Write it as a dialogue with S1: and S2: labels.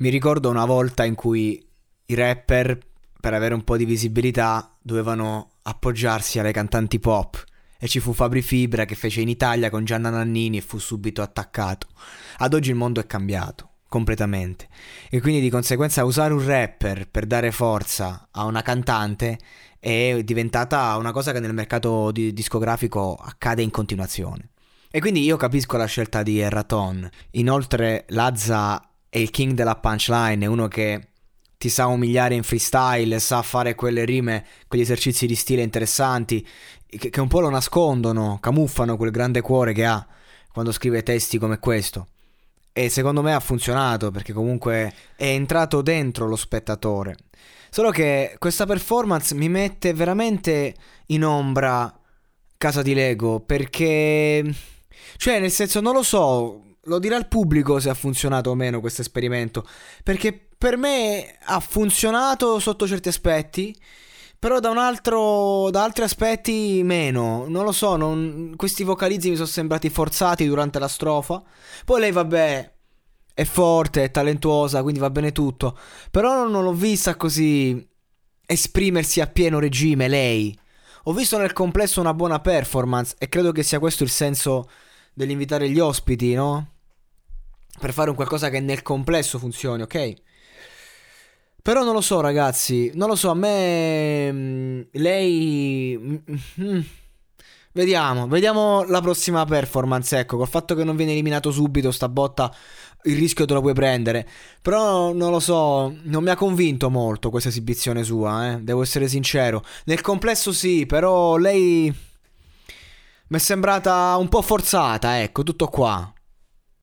S1: Mi ricordo una volta in cui i rapper, per avere un po' di visibilità, dovevano appoggiarsi alle cantanti pop. E ci fu Fabri Fibra che fece in Italia con Gianna Nannini e fu subito attaccato. Ad oggi il mondo è cambiato completamente. E quindi di conseguenza usare un rapper per dare forza a una cantante è diventata una cosa che nel mercato di- discografico accade in continuazione. E quindi io capisco la scelta di Erraton. Inoltre Lazza è il king della punchline, è uno che ti sa umiliare in freestyle, sa fare quelle rime, quegli esercizi di stile interessanti, che, che un po' lo nascondono, camuffano quel grande cuore che ha quando scrive testi come questo. E secondo me ha funzionato perché comunque è entrato dentro lo spettatore. Solo che questa performance mi mette veramente in ombra Casa di Lego perché... Cioè, nel senso, non lo so, lo dirà il pubblico se ha funzionato o meno questo esperimento. Perché per me ha funzionato sotto certi aspetti. Però da un altro, da altri aspetti meno, non lo so, non, questi vocalizzi mi sono sembrati forzati durante la strofa. Poi lei, vabbè, è forte, è talentuosa, quindi va bene tutto. Però non l'ho vista così esprimersi a pieno regime lei. Ho visto nel complesso una buona performance e credo che sia questo il senso dell'invitare gli ospiti, no? Per fare un qualcosa che nel complesso funzioni, ok? Però non lo so, ragazzi. Non lo so, a me. mm, Lei. mm, mm, Vediamo, vediamo la prossima performance. Ecco, col fatto che non viene eliminato subito, sta botta, il rischio te lo puoi prendere. Però non lo so, non mi ha convinto molto questa esibizione sua, eh. Devo essere sincero. Nel complesso sì, però lei. Mi è sembrata un po' forzata, ecco, tutto qua.